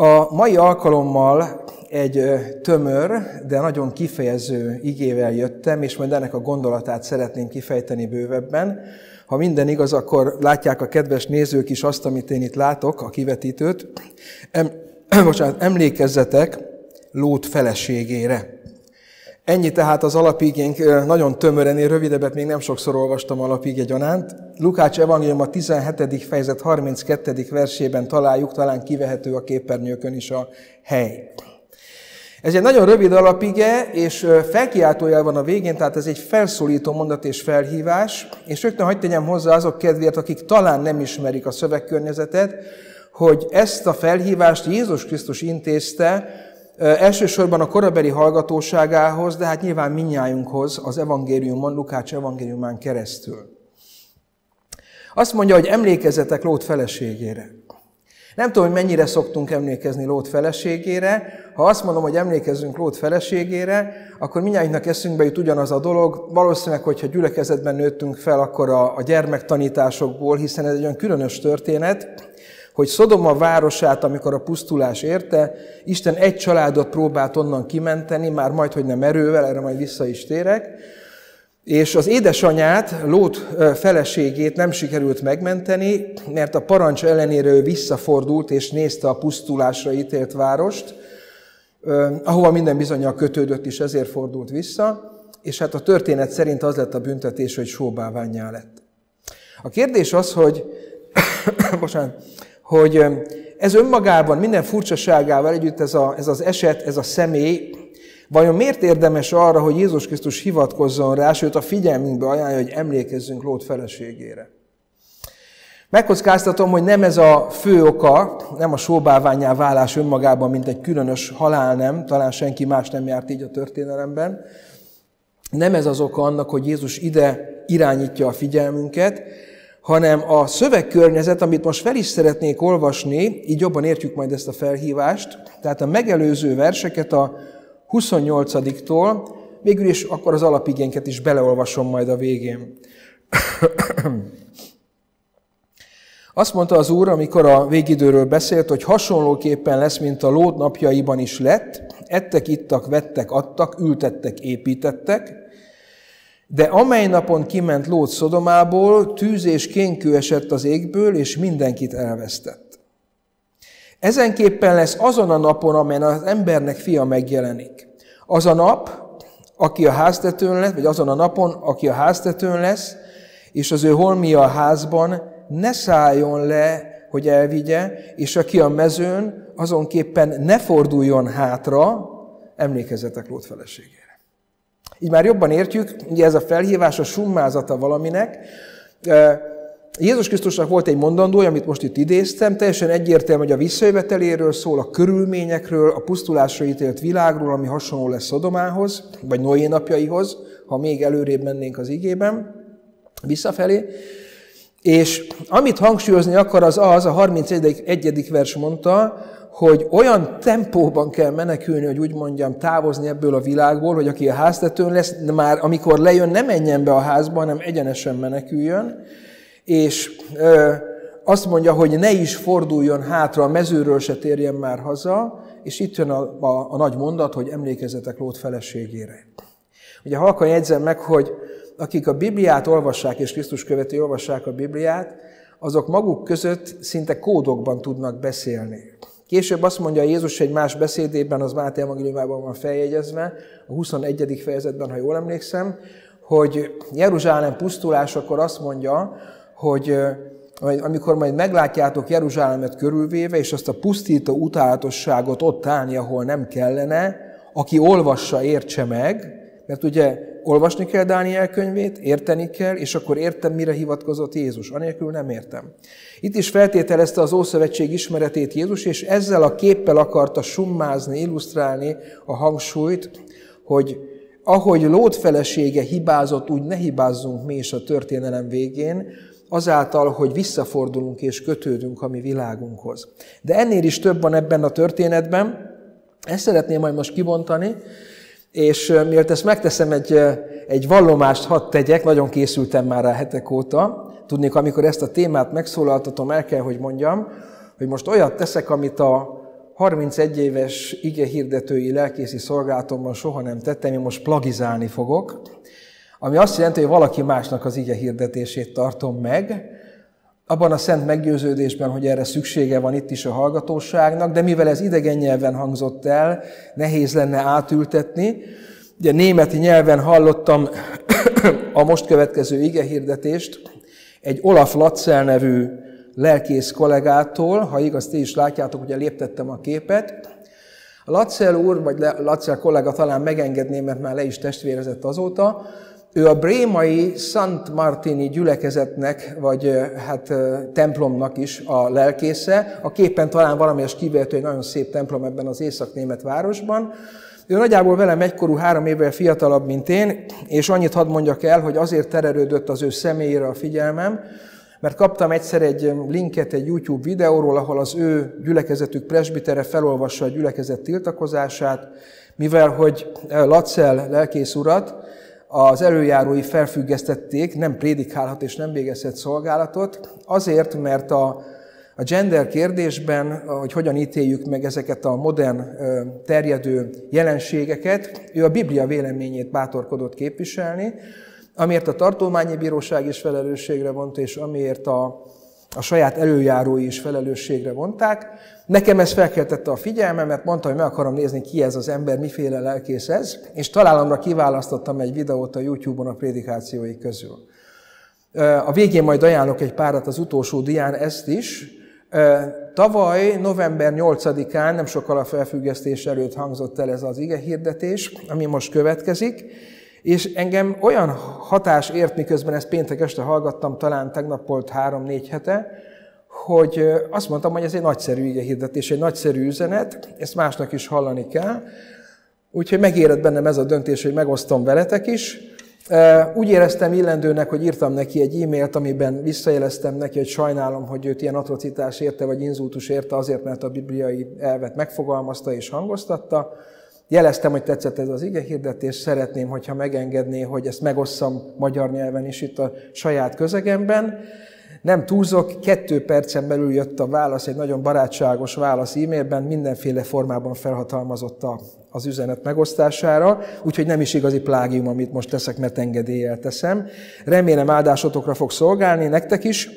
A mai alkalommal egy tömör, de nagyon kifejező igével jöttem, és majd ennek a gondolatát szeretném kifejteni bővebben. Ha minden igaz, akkor látják a kedves nézők is azt, amit én itt látok, a kivetítőt. Em, bocsánat, emlékezzetek Lót feleségére. Ennyi tehát az alapigénk, nagyon tömören, én rövidebbet még nem sokszor olvastam alapige gyanánt. Lukács evangélium a 17. fejezet 32. versében találjuk, talán kivehető a képernyőkön is a hely. Ez egy nagyon rövid alapige, és felkiáltójel van a végén, tehát ez egy felszólító mondat és felhívás, és rögtön hagyd tegyem hozzá azok kedvéért, akik talán nem ismerik a szövegkörnyezetet, hogy ezt a felhívást Jézus Krisztus intézte, elsősorban a korabeli hallgatóságához, de hát nyilván minnyájunkhoz az evangéliumon, Lukács evangéliumán keresztül. Azt mondja, hogy emlékezzetek Lót feleségére. Nem tudom, hogy mennyire szoktunk emlékezni Lót feleségére. Ha azt mondom, hogy emlékezzünk Lót feleségére, akkor mindjárt eszünkbe jut ugyanaz a dolog. Valószínűleg, hogyha gyülekezetben nőttünk fel, akkor a, a gyermektanításokból, hiszen ez egy olyan különös történet, hogy Szodoma városát, amikor a pusztulás érte, Isten egy családot próbált onnan kimenteni, már majd, hogy nem erővel, erre majd vissza is térek, és az édesanyát, Lót feleségét nem sikerült megmenteni, mert a parancs ellenére ő visszafordult és nézte a pusztulásra ítélt várost, ahova minden bizonyal kötődött is, ezért fordult vissza, és hát a történet szerint az lett a büntetés, hogy sóbáványá lett. A kérdés az, hogy, bocsánat, hogy ez önmagában, minden furcsaságával együtt ez, a, ez az eset, ez a személy, vajon miért érdemes arra, hogy Jézus Krisztus hivatkozzon rá, sőt a figyelmünkbe ajánlja, hogy emlékezzünk Lót feleségére? Megkockáztatom, hogy nem ez a fő oka, nem a sóbáványá válás önmagában, mint egy különös halál nem, talán senki más nem járt így a történelemben. Nem ez az oka annak, hogy Jézus ide irányítja a figyelmünket, hanem a szövegkörnyezet, amit most fel is szeretnék olvasni, így jobban értjük majd ezt a felhívást, tehát a megelőző verseket a 28-tól, végül is akkor az alapigénket is beleolvasom majd a végén. Azt mondta az Úr, amikor a végidőről beszélt, hogy hasonlóképpen lesz, mint a lót napjaiban is lett, ettek, ittak, vettek, adtak, ültettek, építettek, de amely napon kiment Lót Szodomából, tűz és kénkő esett az égből, és mindenkit elvesztett. Ezenképpen lesz azon a napon, amelyen az embernek fia megjelenik. Az a nap, aki a háztetőn lesz, vagy azon a napon, aki a háztetőn lesz, és az ő holmia a házban, ne szálljon le, hogy elvigye, és aki a mezőn, azonképpen ne forduljon hátra, emlékezzetek Lót feleségére. Így már jobban értjük, ugye ez a felhívás a summázata valaminek. Jézus Krisztusnak volt egy mondandója, amit most itt idéztem, teljesen egyértelmű, hogy a visszajöveteléről szól, a körülményekről, a pusztulásra ítélt világról, ami hasonló lesz Szodomához, vagy Noé napjaihoz, ha még előrébb mennénk az igében, visszafelé. És amit hangsúlyozni akar, az az, a 31. vers mondta, hogy olyan tempóban kell menekülni, hogy úgy mondjam, távozni ebből a világból, hogy aki a háztetőn lesz, már amikor lejön, ne menjen be a házba, hanem egyenesen meneküljön, és ö, azt mondja, hogy ne is forduljon hátra, a mezőről se térjen már haza, és itt jön a, a, a nagy mondat, hogy emlékezzetek Lót feleségére. Ugye halkan jegyzem meg, hogy akik a Bibliát olvassák, és Krisztus követi olvassák a Bibliát, azok maguk között szinte kódokban tudnak beszélni. Később azt mondja Jézus egy más beszédében, az Máté evangéliumában van feljegyezve, a 21. fejezetben, ha jól emlékszem, hogy Jeruzsálem pusztulásakor azt mondja, hogy amikor majd meglátjátok Jeruzsálemet körülvéve, és azt a pusztító utálatosságot ott állni, ahol nem kellene, aki olvassa, értse meg, mert ugye olvasni kell Dániel könyvét, érteni kell, és akkor értem, mire hivatkozott Jézus. Anélkül nem értem. Itt is feltételezte az Ószövetség ismeretét Jézus, és ezzel a képpel akarta summázni, illusztrálni a hangsúlyt, hogy ahogy Lót felesége hibázott, úgy ne hibázzunk mi is a történelem végén, azáltal, hogy visszafordulunk és kötődünk a mi világunkhoz. De ennél is több van ebben a történetben, ezt szeretném majd most kibontani, és miért ezt megteszem, egy, egy vallomást hadd tegyek, nagyon készültem már a hetek óta. Tudnék, amikor ezt a témát megszólaltatom, el kell, hogy mondjam, hogy most olyat teszek, amit a 31 éves ige hirdetői lelkészi szolgálatomban soha nem tettem, én most plagizálni fogok, ami azt jelenti, hogy valaki másnak az ige hirdetését tartom meg, abban a szent meggyőződésben, hogy erre szüksége van itt is a hallgatóságnak, de mivel ez idegen nyelven hangzott el, nehéz lenne átültetni. Ugye németi nyelven hallottam a most következő ige hirdetést egy Olaf Latzel nevű lelkész kollégától, ha igaz, ti is látjátok, ugye léptettem a képet. A Latzel úr, vagy Latzel kollega talán megengedné, mert már le is testvérezett azóta, ő a brémai Szent Martini gyülekezetnek, vagy hát templomnak is a lelkésze. A képen talán valamelyes kivehető egy nagyon szép templom ebben az észak-német városban. Ő nagyjából velem egykorú, három évvel fiatalabb, mint én, és annyit hadd mondjak el, hogy azért tererődött az ő személyére a figyelmem, mert kaptam egyszer egy linket egy YouTube videóról, ahol az ő gyülekezetük presbitere felolvassa a gyülekezet tiltakozását, mivel hogy Lacel lelkész urat az előjárói felfüggesztették, nem prédikálhat és nem végezhet szolgálatot, azért, mert a, a gender kérdésben, hogy hogyan ítéljük meg ezeket a modern terjedő jelenségeket, ő a Biblia véleményét bátorkodott képviselni, amiért a tartományi bíróság is felelősségre vonta, és amiért a, a saját előjárói is felelősségre vonták. Nekem ez felkeltette a figyelmemet, mondta, hogy meg akarom nézni, ki ez az ember, miféle lelkész ez, és találomra kiválasztottam egy videót a YouTube-on a prédikációi közül. A végén majd ajánlok egy párat az utolsó dián ezt is. Tavaly, november 8-án, nem sokkal a felfüggesztés előtt hangzott el ez az ige hirdetés, ami most következik, és engem olyan hatás ért, miközben ezt péntek este hallgattam, talán tegnap volt három-négy hete, hogy azt mondtam, hogy ez egy nagyszerű ige hirdetés, egy nagyszerű üzenet, ezt másnak is hallani kell. Úgyhogy megérett bennem ez a döntés, hogy megosztom veletek is. Úgy éreztem illendőnek, hogy írtam neki egy e-mailt, amiben visszajeleztem neki, hogy sajnálom, hogy őt ilyen atrocitás érte, vagy inzultus érte azért, mert a bibliai elvet megfogalmazta és hangoztatta. Jeleztem, hogy tetszett ez az ige hirdetés, szeretném, hogyha megengedné, hogy ezt megosszam magyar nyelven is itt a saját közegemben. Nem túlzok, kettő percen belül jött a válasz, egy nagyon barátságos válasz e-mailben, mindenféle formában felhatalmazott az üzenet megosztására, úgyhogy nem is igazi plágium, amit most teszek, mert engedéllyel teszem. Remélem áldásotokra fog szolgálni, nektek is.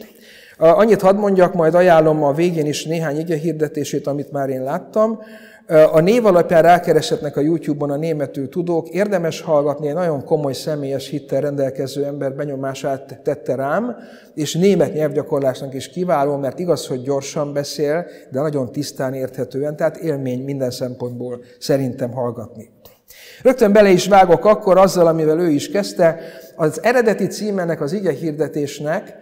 Annyit hadd mondjak, majd ajánlom a végén is néhány ige hirdetését, amit már én láttam. A név alapján rákeresetnek a YouTube-on a németül tudók, érdemes hallgatni, egy nagyon komoly személyes hittel rendelkező ember benyomását tette rám, és német nyelvgyakorlásnak is kiváló, mert igaz, hogy gyorsan beszél, de nagyon tisztán érthetően, tehát élmény minden szempontból szerintem hallgatni. Rögtön bele is vágok akkor azzal, amivel ő is kezdte. Az eredeti címenek az ige hirdetésnek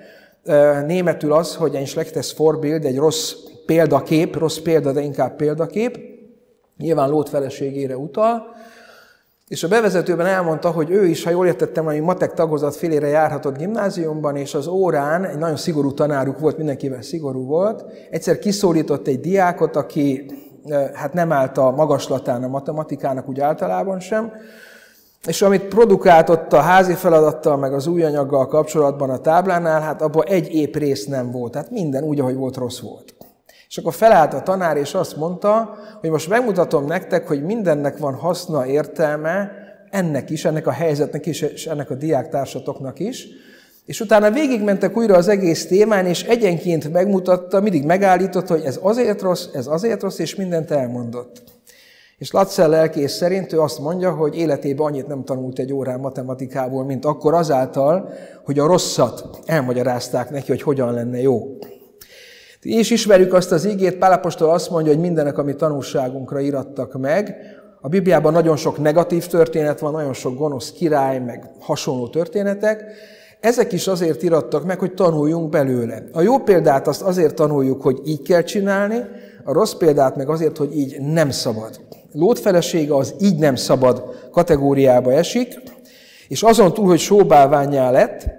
németül az, hogy egy schlechtes Vorbild, egy rossz példakép, rossz példa, de inkább példakép. Nyilván Lót feleségére utal, és a bevezetőben elmondta, hogy ő is, ha jól értettem, hogy matek tagozat félére járhatott gimnáziumban, és az órán egy nagyon szigorú tanáruk volt, mindenkivel szigorú volt. Egyszer kiszólított egy diákot, aki hát nem állt a magaslatán a matematikának úgy általában sem, és amit produkált ott a házi feladattal, meg az új anyaggal kapcsolatban a táblánál, hát abban egy ép rész nem volt. Tehát minden úgy, ahogy volt, rossz volt. És akkor felállt a tanár, és azt mondta, hogy most megmutatom nektek, hogy mindennek van haszna, értelme, ennek is, ennek a helyzetnek is, és ennek a diáktársatoknak is. És utána végigmentek újra az egész témán, és egyenként megmutatta, mindig megállította, hogy ez azért rossz, ez azért rossz, és mindent elmondott. És Latzel lelkész szerint ő azt mondja, hogy életében annyit nem tanult egy órán matematikából, mint akkor azáltal, hogy a rosszat elmagyarázták neki, hogy hogyan lenne jó. Is ismerjük azt az ígét, Pálapostól azt mondja, hogy mindenek, ami tanulságunkra irattak meg. A Bibliában nagyon sok negatív történet van, nagyon sok gonosz király, meg hasonló történetek. Ezek is azért irattak meg, hogy tanuljunk belőle. A jó példát azt azért tanuljuk, hogy így kell csinálni, a rossz példát meg azért, hogy így nem szabad. Lót felesége az így nem szabad kategóriába esik, és azon túl, hogy sóbálványá lett,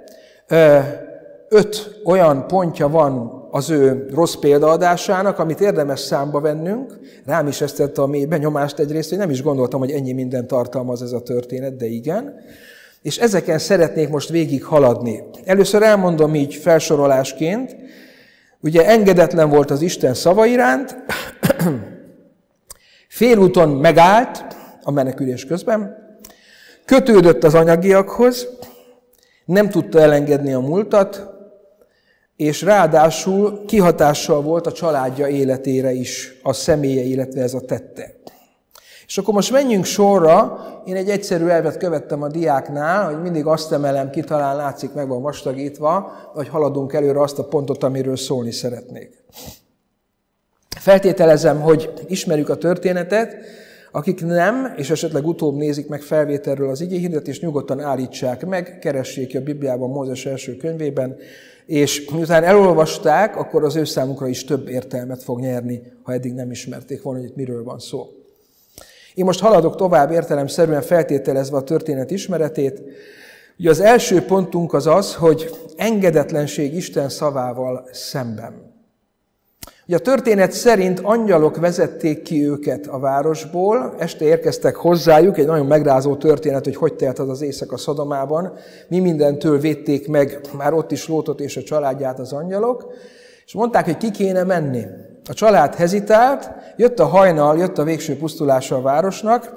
öt olyan pontja van az ő rossz példaadásának, amit érdemes számba vennünk. Rám is ezt tette a mély benyomást egyrészt, hogy nem is gondoltam, hogy ennyi minden tartalmaz ez a történet, de igen. És ezeken szeretnék most végig haladni. Először elmondom így felsorolásként, ugye engedetlen volt az Isten szava iránt, Félúton megállt a menekülés közben, kötődött az anyagiakhoz, nem tudta elengedni a múltat, és ráadásul kihatással volt a családja életére is, a személye, illetve ez a tette. És akkor most menjünk sorra, én egy egyszerű elvet követtem a diáknál, hogy mindig azt emelem ki, talán látszik meg van vastagítva, hogy haladunk előre azt a pontot, amiről szólni szeretnék. Feltételezem, hogy ismerjük a történetet, akik nem, és esetleg utóbb nézik meg felvételről az és nyugodtan állítsák meg, keressék a Bibliában, Mózes első könyvében, és miután elolvasták, akkor az ő számukra is több értelmet fog nyerni, ha eddig nem ismerték volna, hogy itt miről van szó. Én most haladok tovább értelemszerűen feltételezve a történet ismeretét. Ugye az első pontunk az az, hogy engedetlenség Isten szavával szemben. Ugye a történet szerint angyalok vezették ki őket a városból, este érkeztek hozzájuk, egy nagyon megrázó történet, hogy hogy telt az az éjszaka Szodomában, mi mindentől védték meg már ott is Lótot és a családját az angyalok, és mondták, hogy ki kéne menni. A család hezitált, jött a hajnal, jött a végső pusztulása a városnak,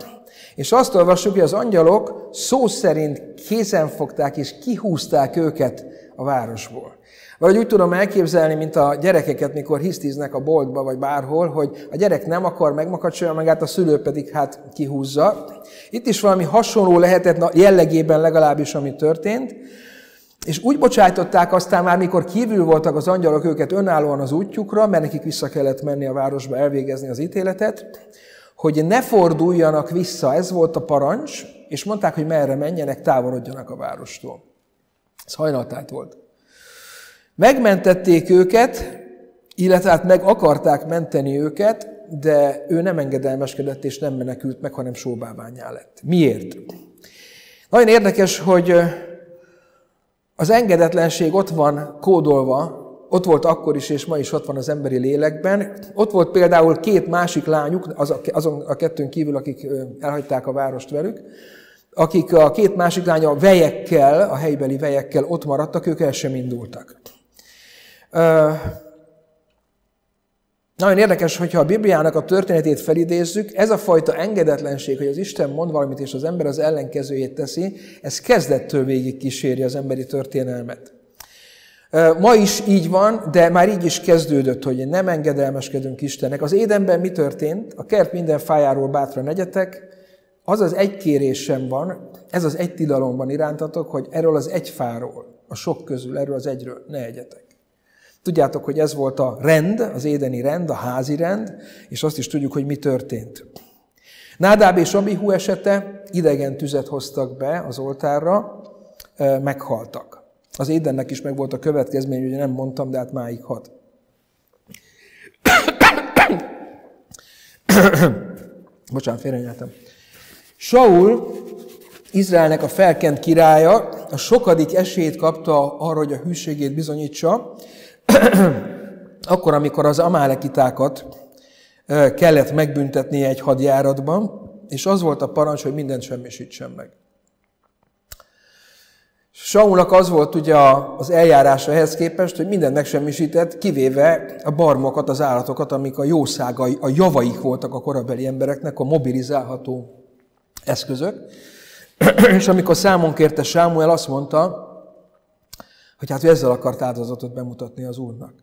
és azt olvassuk, hogy az angyalok szó szerint kézen fogták és kihúzták őket a városból. Vagy úgy tudom elképzelni, mint a gyerekeket, mikor hisztiznek a boltba, vagy bárhol, hogy a gyerek nem akar megmakacsolja magát, a szülő pedig hát kihúzza. Itt is valami hasonló lehetett jellegében legalábbis, ami történt. És úgy bocsájtották aztán már, mikor kívül voltak az angyalok őket önállóan az útjukra, mert nekik vissza kellett menni a városba elvégezni az ítéletet, hogy ne forduljanak vissza, ez volt a parancs, és mondták, hogy merre menjenek, távolodjanak a várostól. Ez hajnaltájt volt. Megmentették őket, illetve hát meg akarták menteni őket, de ő nem engedelmeskedett és nem menekült meg, hanem sóbábányá lett. Miért? Nagyon érdekes, hogy az engedetlenség ott van kódolva, ott volt akkor is, és ma is ott van az emberi lélekben. Ott volt például két másik lányuk, az a, azon a kettőn kívül, akik elhagyták a várost velük, akik a két másik lánya vejekkel, a helybeli vejekkel ott maradtak, ők el sem indultak. Nagyon érdekes, hogyha a Bibliának a történetét felidézzük, ez a fajta engedetlenség, hogy az Isten mond valamit, és az ember az ellenkezőjét teszi, ez kezdettől végig kíséri az emberi történelmet. Ma is így van, de már így is kezdődött, hogy nem engedelmeskedünk Istennek. Az édenben mi történt? A kert minden fájáról bátran egyetek, az az egy kérésem van, ez az egy tilalom van irántatok, hogy erről az egy fáról, a sok közül, erről az egyről ne egyetek. Tudjátok, hogy ez volt a rend, az édeni rend, a házi rend, és azt is tudjuk, hogy mi történt. Nádáb és Abihu esete idegen tüzet hoztak be az oltárra, meghaltak. Az édennek is meg volt a következmény, ugye nem mondtam, de hát máig hat. Bocsánat, félrenyeltem. Saul, Izraelnek a felkent királya, a sokadik esélyt kapta arra, hogy a hűségét bizonyítsa, akkor, amikor az amálekitákat kellett megbüntetnie egy hadjáratban, és az volt a parancs, hogy mindent semmisítsen meg. Saulnak az volt ugye az eljárása ehhez képest, hogy mindent megsemmisített, kivéve a barmokat, az állatokat, amik a jószágai, a javaik voltak a korabeli embereknek, a mobilizálható eszközök. És amikor számon kérte Sámuel, azt mondta, hogy hát ő ezzel akart áldozatot bemutatni az Úrnak.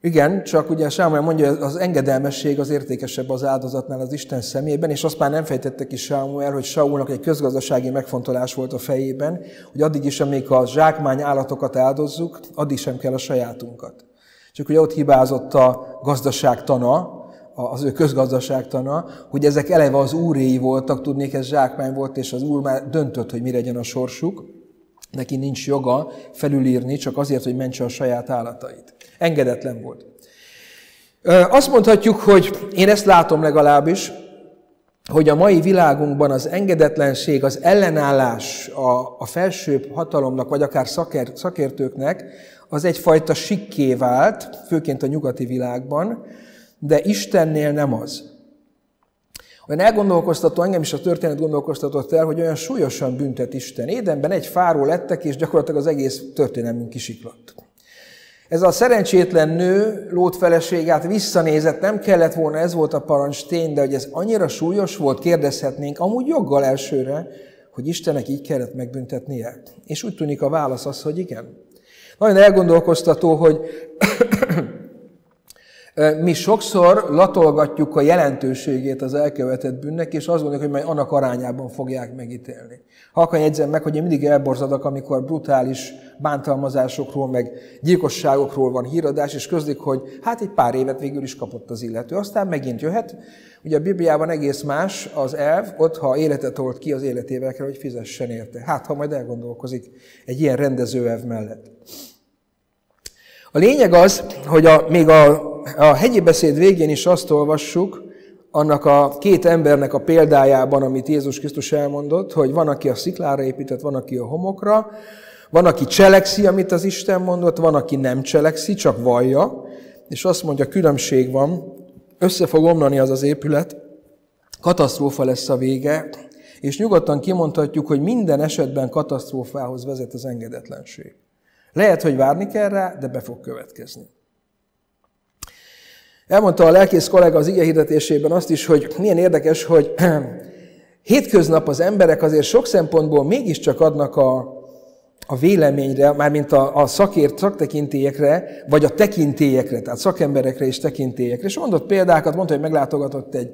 Igen, csak ugye Sámuel mondja, az engedelmesség az értékesebb az áldozatnál az Isten szemében, és azt már nem fejtette ki Sámuel, hogy Saulnak egy közgazdasági megfontolás volt a fejében, hogy addig is, amíg a zsákmány állatokat áldozzuk, addig sem kell a sajátunkat. Csak ugye ott hibázott a gazdaságtana, az ő közgazdaságtana, hogy ezek eleve az úréi voltak, tudnék, ez zsákmány volt, és az úr már döntött, hogy mi legyen a sorsuk. Neki nincs joga felülírni csak azért, hogy mentse a saját állatait. Engedetlen volt. Azt mondhatjuk, hogy én ezt látom legalábbis, hogy a mai világunkban az engedetlenség, az ellenállás a, a felsőbb hatalomnak, vagy akár szaker, szakértőknek, az egyfajta sikké vált, főként a nyugati világban, de Istennél nem az. Olyan elgondolkoztató, engem is a történet gondolkoztatott el, hogy olyan súlyosan büntet Isten. Édenben egy fáról lettek, és gyakorlatilag az egész történelmünk kisiklott. Ez a szerencsétlen nő, Lót feleségát visszanézett, nem kellett volna, ez volt a parancs tény, de hogy ez annyira súlyos volt, kérdezhetnénk, amúgy joggal elsőre, hogy Istennek így kellett megbüntetnie. És úgy tűnik a válasz az, hogy igen. Nagyon elgondolkoztató, hogy mi sokszor latolgatjuk a jelentőségét az elkövetett bűnnek, és azt gondoljuk, hogy majd annak arányában fogják megítélni. Halkan jegyzem meg, hogy én mindig elborzadok, amikor brutális bántalmazásokról, meg gyilkosságokról van híradás, és közlik, hogy hát egy pár évet végül is kapott az illető. Aztán megint jöhet. Ugye a Bibliában egész más az elv, ott ha életet olt ki az életével kell, hogy fizessen érte. Hát, ha majd elgondolkozik egy ilyen rendezőelv mellett. A lényeg az, hogy a, még a, a hegyi beszéd végén is azt olvassuk, annak a két embernek a példájában, amit Jézus Krisztus elmondott, hogy van, aki a sziklára épített, van, aki a homokra, van, aki cselekszi, amit az Isten mondott, van, aki nem cselekszi, csak vallja, és azt mondja, különbség van, össze fog omlani az az épület, katasztrófa lesz a vége, és nyugodtan kimondhatjuk, hogy minden esetben katasztrófához vezet az engedetlenség. Lehet, hogy várni kell rá, de be fog következni. Elmondta a lelkész kollega az ige hirdetésében azt is, hogy milyen érdekes, hogy hétköznap az emberek azért sok szempontból mégiscsak adnak a, a véleményre, mármint a, a szakért, szaktekintélyekre, vagy a tekintélyekre, tehát szakemberekre és tekintélyekre. És mondott példákat, mondta, hogy meglátogatott egy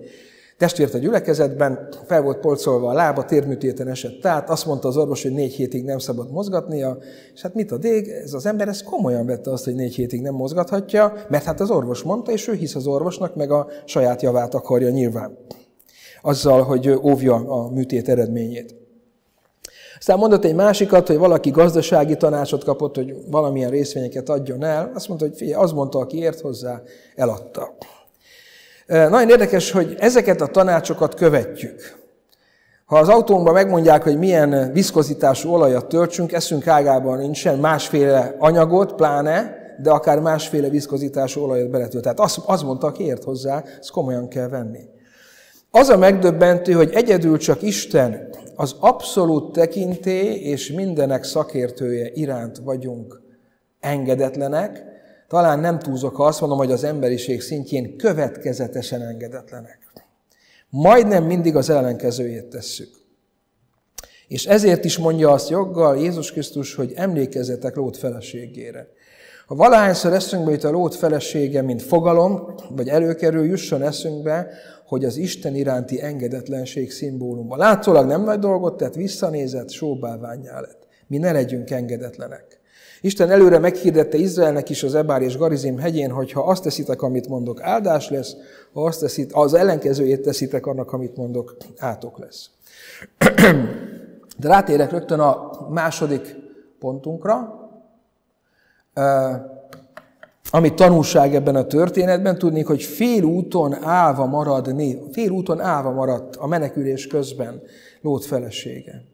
Testvért a gyülekezetben, fel volt polcolva a lába, térműtéten esett át, azt mondta az orvos, hogy négy hétig nem szabad mozgatnia, és hát mit a dég, ez az ember ezt komolyan vette azt, hogy négy hétig nem mozgathatja, mert hát az orvos mondta, és ő hisz az orvosnak, meg a saját javát akarja nyilván. Azzal, hogy óvja a műtét eredményét. Aztán mondott egy másikat, hogy valaki gazdasági tanácsot kapott, hogy valamilyen részvényeket adjon el. Azt mondta, hogy figyelj, az mondta, aki ért hozzá, eladta. Nagyon érdekes, hogy ezeket a tanácsokat követjük. Ha az autónkban megmondják, hogy milyen viszkozitású olajat töltsünk, eszünk ágában nincsen másféle anyagot, pláne, de akár másféle viszkozitású olajat beletölt. Tehát azt, az mondta, aki ért hozzá, ezt komolyan kell venni. Az a megdöbbentő, hogy egyedül csak Isten az abszolút tekinté és mindenek szakértője iránt vagyunk engedetlenek, talán nem túlzok, ha azt mondom, hogy az emberiség szintjén következetesen engedetlenek. Majdnem mindig az ellenkezőjét tesszük. És ezért is mondja azt joggal Jézus Krisztus, hogy emlékezzetek Lót feleségére. Ha valahányszor eszünkbe jut a Lót felesége, mint fogalom, vagy előkerül, jusson eszünkbe, hogy az Isten iránti engedetlenség szimbóluma. Látszólag nem nagy dolgot tett, visszanézett, sóbálványá lett. Mi ne legyünk engedetlenek. Isten előre meghirdette Izraelnek is az Ebár és Garizim hegyén, hogy ha azt teszitek, amit mondok, áldás lesz, ha azt teszit, az ellenkezőjét teszitek annak, amit mondok, átok lesz. De rátérek rögtön a második pontunkra, ami tanulság ebben a történetben, tudnék, hogy fél úton állva maradni, fél úton állva maradt a menekülés közben Lót felesége.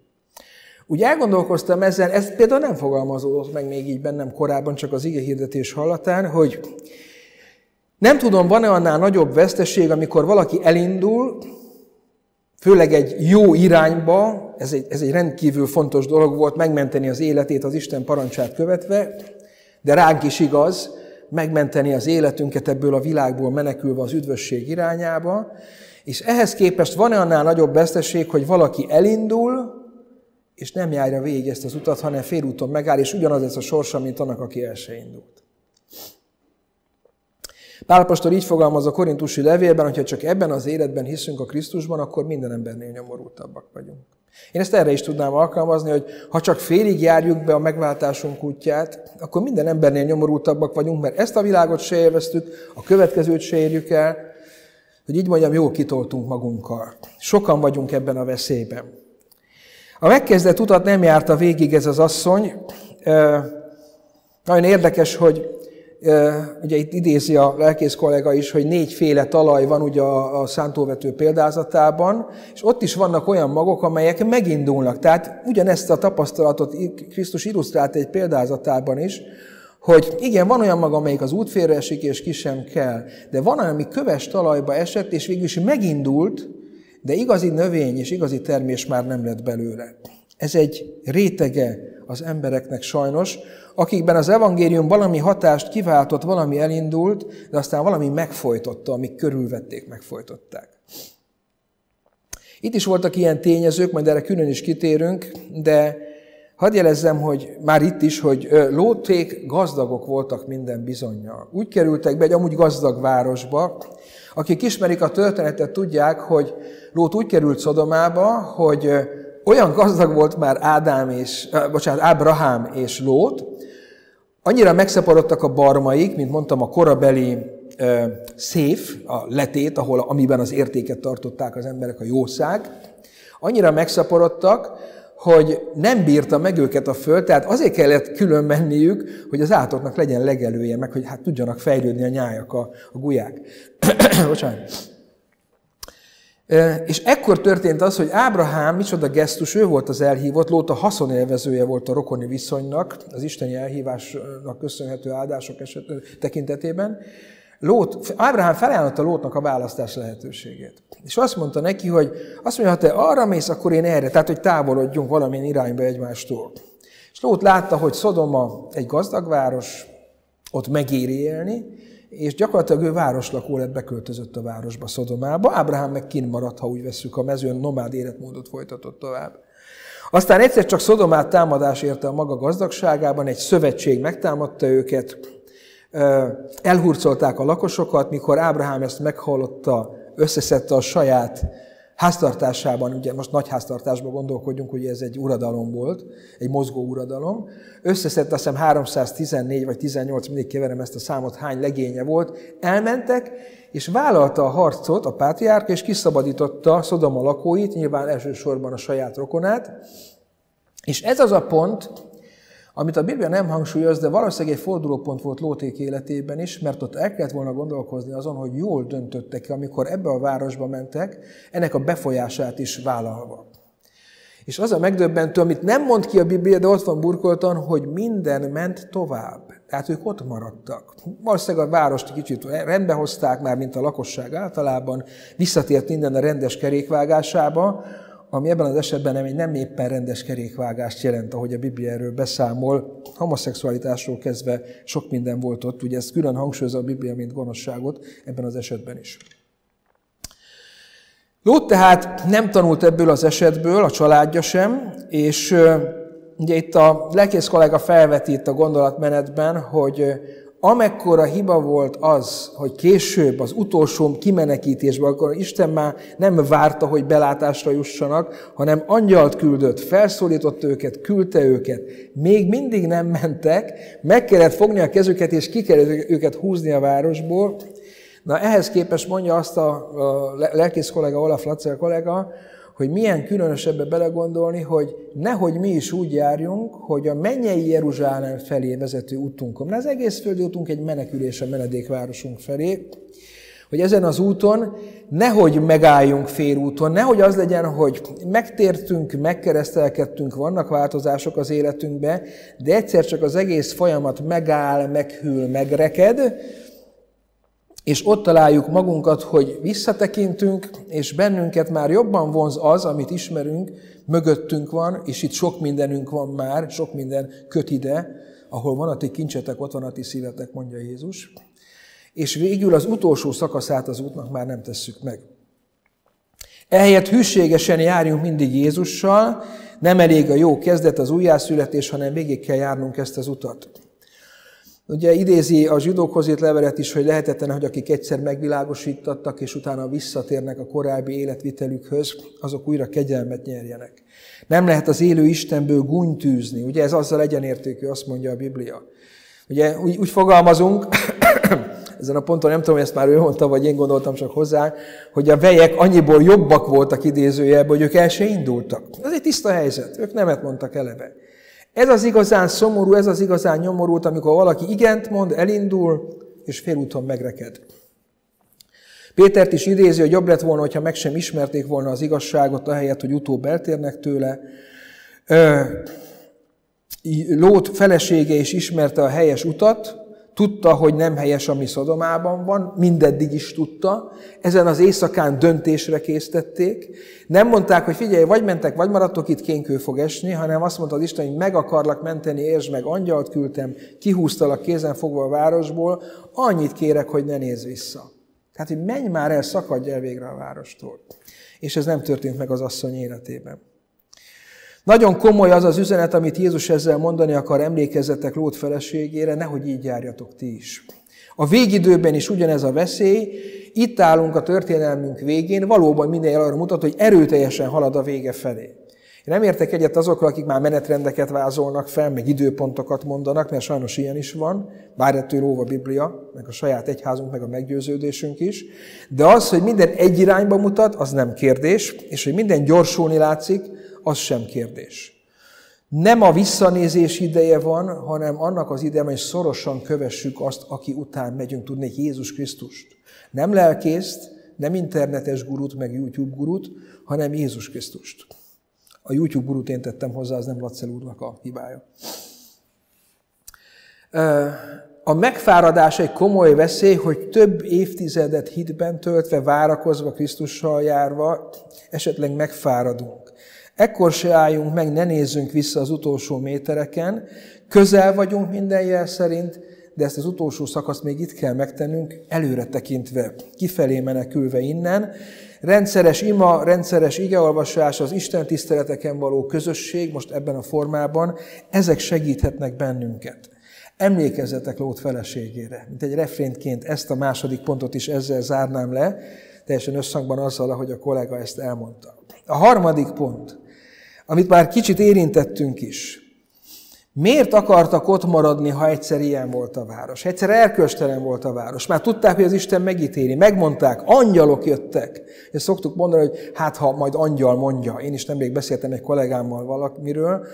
Úgy elgondolkoztam ezen, ez például nem fogalmazódott meg még így bennem korábban, csak az ige hirdetés hallatán, hogy nem tudom, van-e annál nagyobb veszteség, amikor valaki elindul, főleg egy jó irányba, ez egy, ez egy rendkívül fontos dolog volt, megmenteni az életét az Isten parancsát követve, de ránk is igaz, megmenteni az életünket ebből a világból menekülve az üdvösség irányába, és ehhez képest van-e annál nagyobb veszteség, hogy valaki elindul, és nem járja végig ezt az utat, hanem félúton megáll, és ugyanaz ez a sorsa, mint annak, aki el se indult. Pálapostól így fogalmaz a korintusi levélben, hogyha csak ebben az életben hiszünk a Krisztusban, akkor minden embernél nyomorultabbak vagyunk. Én ezt erre is tudnám alkalmazni, hogy ha csak félig járjuk be a megváltásunk útját, akkor minden embernél nyomorultabbak vagyunk, mert ezt a világot se élveztük, a következőt se érjük el, hogy így mondjam, jó kitoltunk magunkkal. Sokan vagyunk ebben a veszélyben. A megkezdett utat nem járta végig ez az asszony. Nagyon érdekes, hogy ugye itt idézi a lelkész kollega is, hogy négyféle talaj van ugye a, a szántóvető példázatában, és ott is vannak olyan magok, amelyek megindulnak. Tehát ugyanezt a tapasztalatot Krisztus illusztrált egy példázatában is, hogy igen, van olyan maga, amelyik az útfélre esik, és ki sem kell, de van olyan, ami köves talajba esett, és végül is megindult, de igazi növény és igazi termés már nem lett belőle. Ez egy rétege az embereknek sajnos, akikben az evangélium valami hatást kiváltott, valami elindult, de aztán valami megfojtotta, amik körülvették, megfojtották. Itt is voltak ilyen tényezők, majd erre külön is kitérünk, de hadd jelezzem, hogy már itt is, hogy lóték gazdagok voltak minden bizonyal. Úgy kerültek be egy amúgy gazdag városba, akik ismerik a történetet, tudják, hogy Lót úgy került Szodomába, hogy olyan gazdag volt már Ádám és, bocsánat, Ábrahám és Lót, annyira megszaporodtak a barmaik, mint mondtam, a korabeli széf, a letét, ahol, amiben az értéket tartották az emberek, a jószág, annyira megszaporodtak, hogy nem bírta meg őket a föld, tehát azért kellett külön menniük, hogy az állatoknak legyen legelője, meg hogy hát tudjanak fejlődni a nyájak, a, a gulyák. Bocsánat. És ekkor történt az, hogy Ábrahám, micsoda gesztus, ő volt az elhívott, Lót a haszonélvezője volt a rokoni viszonynak, az isteni elhívásnak köszönhető áldások eset, tekintetében, Lót, Ábrahám felajánlotta Lótnak a választás lehetőségét. És azt mondta neki, hogy azt mondja, ha te arra mész, akkor én erre, tehát hogy távolodjunk valamilyen irányba egymástól. És Lót látta, hogy Szodoma egy gazdag város, ott megéri élni, és gyakorlatilag ő városlakó lett, beköltözött a városba, Szodomába. Ábrahám meg kint maradt, ha úgy veszük, a mezőn nomád életmódot folytatott tovább. Aztán egyszer csak Szodomát támadás érte a maga gazdagságában, egy szövetség megtámadta őket, elhurcolták a lakosokat, mikor Ábrahám ezt meghallotta, összeszedte a saját háztartásában, ugye most nagy háztartásban gondolkodjunk, hogy ez egy uradalom volt, egy mozgó uradalom, összeszedte azt hiszem 314 vagy 18, mindig keverem ezt a számot, hány legénye volt, elmentek, és vállalta a harcot a pátriárka, és kiszabadította Szodoma lakóit, nyilván elsősorban a saját rokonát, és ez az a pont, amit a Biblia nem hangsúlyoz, de valószínűleg egy fordulópont volt Lóték életében is, mert ott el kellett volna gondolkozni azon, hogy jól döntöttek amikor ebbe a városba mentek, ennek a befolyását is vállalva. És az a megdöbbentő, amit nem mond ki a Biblia, de ott van burkoltan, hogy minden ment tovább. Tehát ők ott maradtak. Valószínűleg a várost kicsit rendbe hozták már, mint a lakosság általában, visszatért minden a rendes kerékvágásába, ami ebben az esetben nem nem éppen rendes kerékvágást jelent, ahogy a Biblia erről beszámol. Homoszexualitásról kezdve sok minden volt ott, ugye ezt külön hangsúlyozza a Biblia, mint gonoszságot ebben az esetben is. Lót tehát nem tanult ebből az esetből, a családja sem, és ugye itt a lelkész kollega felveti itt a gondolatmenetben, hogy amekkora hiba volt az, hogy később, az utolsó kimenekítésben, akkor Isten már nem várta, hogy belátásra jussanak, hanem angyalt küldött, felszólított őket, küldte őket. Még mindig nem mentek, meg kellett fogni a kezüket, és ki kellett őket húzni a városból. Na ehhez képest mondja azt a, a lelkész kollega, Olaf Latzer kollega, hogy milyen különösebbe belegondolni, hogy nehogy mi is úgy járjunk, hogy a mennyei Jeruzsálem felé vezető útunkon, mert az egész földi útunk egy menekülés a menedékvárosunk felé, hogy ezen az úton nehogy megálljunk félúton, nehogy az legyen, hogy megtértünk, megkeresztelkedtünk, vannak változások az életünkbe, de egyszer csak az egész folyamat megáll, meghűl, megreked, és ott találjuk magunkat, hogy visszatekintünk, és bennünket már jobban vonz az, amit ismerünk, mögöttünk van, és itt sok mindenünk van már, sok minden köt ide, ahol van a ti kincsetek, ott van a ti szívetek, mondja Jézus. És végül az utolsó szakaszát az útnak már nem tesszük meg. Ehelyett hűségesen járjunk mindig Jézussal, nem elég a jó kezdet, az újjászületés, hanem végig kell járnunk ezt az utat. Ugye idézi a zsidókhoz írt levelet is, hogy lehetetlen, hogy akik egyszer megvilágosítattak, és utána visszatérnek a korábbi életvitelükhöz, azok újra kegyelmet nyerjenek. Nem lehet az élő Istenből gúnytűzni. Ugye ez azzal egyenértékű, azt mondja a Biblia. Ugye úgy, úgy fogalmazunk, ezen a ponton nem tudom, hogy ezt már ő mondta, vagy én gondoltam csak hozzá, hogy a vejek annyiból jobbak voltak idézőjelben, hogy ők el se indultak. Ez egy tiszta helyzet. Ők nemet mondtak eleve. Ez az igazán szomorú, ez az igazán nyomorult, amikor valaki igent mond, elindul, és félúton megreked. Pétert is idézi, hogy jobb lett volna, hogyha meg sem ismerték volna az igazságot, ahelyett, hogy utóbb eltérnek tőle. Lót felesége is ismerte a helyes utat, Tudta, hogy nem helyes, ami Szodomában van, mindeddig is tudta. Ezen az éjszakán döntésre késztették. Nem mondták, hogy figyelj, vagy mentek, vagy maradtok itt, kénkő fog esni, hanem azt mondta az Isten, hogy meg akarlak menteni, értsd meg, angyalt küldtem, kihúztalak kézen fogva a városból, annyit kérek, hogy ne nézz vissza. Tehát, hogy menj már el, szakadj el végre a várostól. És ez nem történt meg az asszony életében. Nagyon komoly az az üzenet, amit Jézus ezzel mondani akar, emlékezzetek Lót feleségére, nehogy így járjatok ti is. A végidőben is ugyanez a veszély, itt állunk a történelmünk végén, valóban minden arra mutat, hogy erőteljesen halad a vége felé. Én nem értek egyet azokkal, akik már menetrendeket vázolnak fel, meg időpontokat mondanak, mert sajnos ilyen is van, bár ettől óva Biblia, meg a saját egyházunk, meg a meggyőződésünk is. De az, hogy minden egy irányba mutat, az nem kérdés, és hogy minden gyorsulni látszik, az sem kérdés. Nem a visszanézés ideje van, hanem annak az ideje, hogy szorosan kövessük azt, aki után megyünk, tudni Jézus Krisztust. Nem lelkészt, nem internetes gurut, meg YouTube gurut, hanem Jézus Krisztust. A YouTube gurut én tettem hozzá, az nem Lacel úrnak a hibája. A megfáradás egy komoly veszély, hogy több évtizedet hitben töltve, várakozva, Krisztussal járva, esetleg megfáradunk. Ekkor se álljunk meg, ne nézzünk vissza az utolsó métereken. Közel vagyunk minden jel szerint, de ezt az utolsó szakaszt még itt kell megtennünk, előre tekintve, kifelé menekülve innen. Rendszeres ima, rendszeres igeolvasás, az Isten tiszteleteken való közösség, most ebben a formában, ezek segíthetnek bennünket. Emlékezzetek Lót feleségére. Mint egy refréntként ezt a második pontot is ezzel zárnám le, teljesen összhangban azzal, ahogy a kollega ezt elmondta. A harmadik pont amit már kicsit érintettünk is. Miért akartak ott maradni, ha egyszer ilyen volt a város? Egyszer elköstelen volt a város. Már tudták, hogy az Isten megítéli. Megmondták, angyalok jöttek. És szoktuk mondani, hogy hát ha majd angyal mondja. Én is nemrég beszéltem egy kollégámmal valamiről,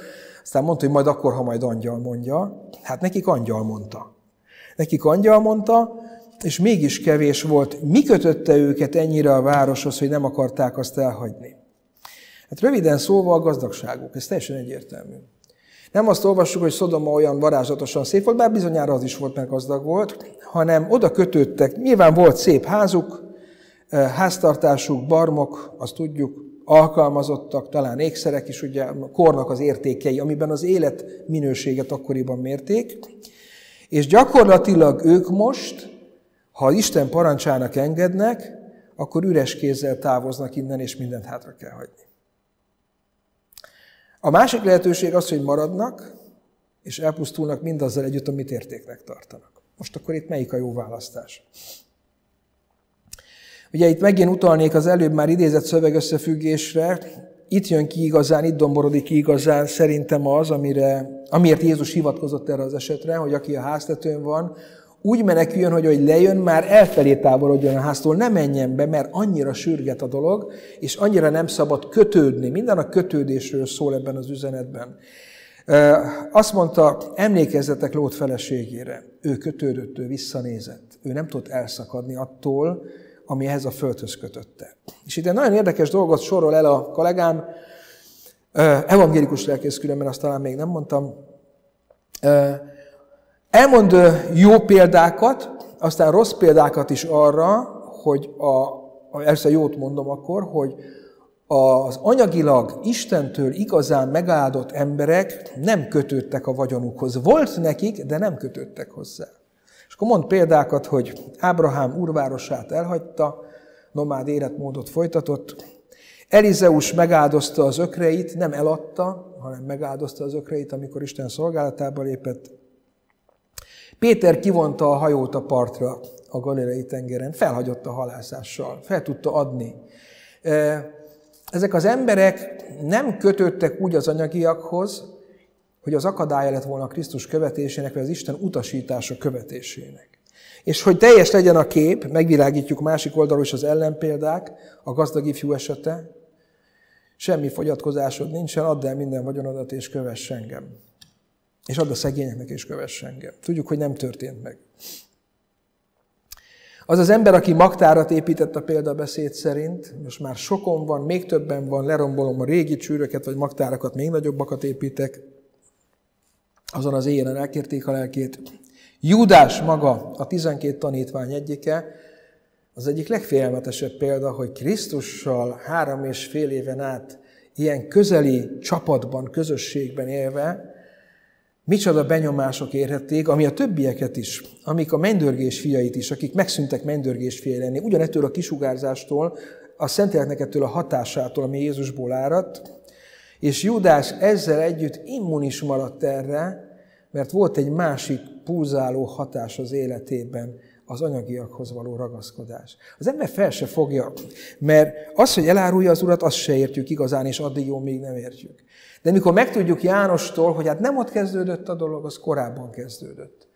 aztán mondta, hogy majd akkor, ha majd angyal mondja. Hát nekik angyal mondta. Nekik angyal mondta, és mégis kevés volt. Mi kötötte őket ennyire a városhoz, hogy nem akarták azt elhagyni? Hát röviden szólva a gazdagságuk, ez teljesen egyértelmű. Nem azt olvassuk, hogy Szodoma olyan varázslatosan szép volt, bár bizonyára az is volt, mert gazdag volt, hanem oda kötődtek, nyilván volt szép házuk, eh, háztartásuk, barmok, azt tudjuk, alkalmazottak, talán ékszerek is, ugye kornak az értékei, amiben az élet minőséget akkoriban mérték, és gyakorlatilag ők most, ha Isten parancsának engednek, akkor üres kézzel távoznak innen, és mindent hátra kell hagyni. A másik lehetőség az, hogy maradnak, és elpusztulnak mindazzal együtt, amit értéknek tartanak. Most akkor itt melyik a jó választás? Ugye itt megint utalnék az előbb már idézett szövegösszefüggésre, itt jön ki igazán, itt domborodik ki igazán szerintem az, amire, amiért Jézus hivatkozott erre az esetre, hogy aki a háztetőn van, úgy meneküljön, hogy hogy lejön, már elfelé távolodjon a háztól, ne menjen be, mert annyira sürget a dolog, és annyira nem szabad kötődni. Minden a kötődésről szól ebben az üzenetben. Azt mondta, emlékezzetek Lót feleségére. Ő kötődött, ő visszanézett. Ő nem tudott elszakadni attól, ami ehhez a földhöz kötötte. És itt egy nagyon érdekes dolgot sorol el a kollégám, evangélikus lelkész különben, azt talán még nem mondtam, Elmond jó példákat, aztán rossz példákat is arra, hogy a, először jót mondom akkor, hogy az anyagilag Istentől igazán megáldott emberek nem kötődtek a vagyonukhoz. Volt nekik, de nem kötődtek hozzá. És akkor mond példákat, hogy Ábrahám úrvárosát elhagyta, nomád életmódot folytatott, Elizeus megáldozta az ökreit, nem eladta, hanem megáldozta az ökreit, amikor Isten szolgálatába lépett. Péter kivonta a hajót a partra a Galileai tengeren, felhagyott a halászással, fel tudta adni. Ezek az emberek nem kötöttek úgy az anyagiakhoz, hogy az akadálya lett volna Krisztus követésének, vagy az Isten utasítása követésének. És hogy teljes legyen a kép, megvilágítjuk másik oldalról is az ellenpéldák, a gazdag ifjú esete, semmi fogyatkozásod nincsen, add el minden vagyonodat és kövess engem. És add a szegényeknek és kövess engem. Tudjuk, hogy nem történt meg. Az az ember, aki magtárat épített a példabeszéd szerint, most már sokon van, még többen van, lerombolom a régi csűröket, vagy magtárakat, még nagyobbakat építek, azon az éjjelen elkérték a lelkét, Júdás maga, a 12 tanítvány egyike, az egyik legfélelmetesebb példa, hogy Krisztussal három és fél éven át ilyen közeli csapatban, közösségben élve, micsoda benyomások érhették, ami a többieket is, amik a mennydörgés fiait is, akik megszűntek mennydörgés fiai lenni, ugyanettől a kisugárzástól, a Szentléleknek ettől a hatásától, ami Jézusból áradt, és Judás ezzel együtt immunis maradt erre, mert volt egy másik pulzáló hatás az életében, az anyagiakhoz való ragaszkodás. Az ember fel se fogja, mert az, hogy elárulja az urat, azt se értjük igazán, és addig jó, még nem értjük. De mikor megtudjuk Jánostól, hogy hát nem ott kezdődött a dolog, az korábban kezdődött.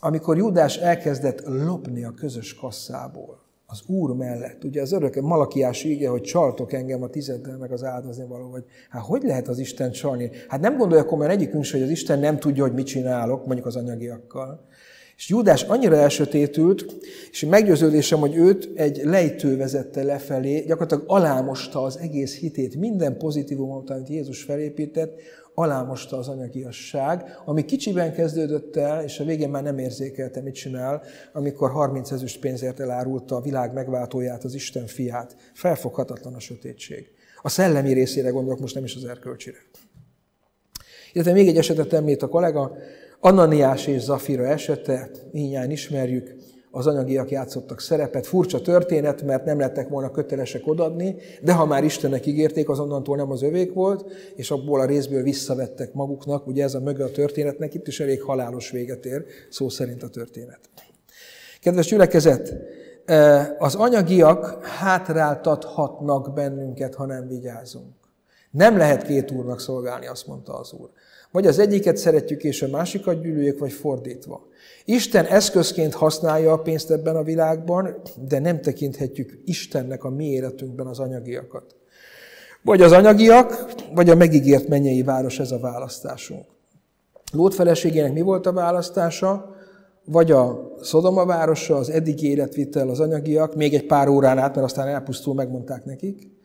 Amikor Judás elkezdett lopni a közös kasszából, az Úr mellett. Ugye az örök malakiás íge, hogy csaltok engem a tizeddel, meg az áldozni való, hogy hát hogy lehet az Isten csalni? Hát nem gondolja komolyan egyikünk se, hogy az Isten nem tudja, hogy mit csinálok, mondjuk az anyagiakkal. És Júdás annyira elsötétült, és meggyőződésem, hogy őt egy lejtő vezette lefelé, gyakorlatilag alámosta az egész hitét, minden pozitívumot, amit Jézus felépített, alámosta az anyagiasság, ami kicsiben kezdődött el, és a végén már nem érzékelte, mit csinál, amikor 30 ezüst pénzért elárulta a világ megváltóját, az Isten fiát. Felfoghatatlan a sötétség. A szellemi részére gondolok, most nem is az erkölcsire. Illetve még egy esetet említ a kollega, Ananiás és Zafira esete, ínyán ismerjük, az anyagiak játszottak szerepet. Furcsa történet, mert nem lettek volna kötelesek odadni, de ha már Istennek ígérték, azonnantól nem az övék volt, és abból a részből visszavettek maguknak. Ugye ez a mögö a történetnek, itt is elég halálos véget ér, szó szerint a történet. Kedves gyülekezet, eh, az anyagiak hátráltathatnak bennünket, ha nem vigyázunk. Nem lehet két úrnak szolgálni, azt mondta az úr. Vagy az egyiket szeretjük, és a másikat gyűlöljük, vagy fordítva. Isten eszközként használja a pénzt ebben a világban, de nem tekinthetjük Istennek a mi életünkben az anyagiakat. Vagy az anyagiak, vagy a megígért mennyei város ez a választásunk. Lót feleségének mi volt a választása? Vagy a Szodoma városa, az eddig életvitel, az anyagiak, még egy pár órán át, mert aztán elpusztul, megmondták nekik.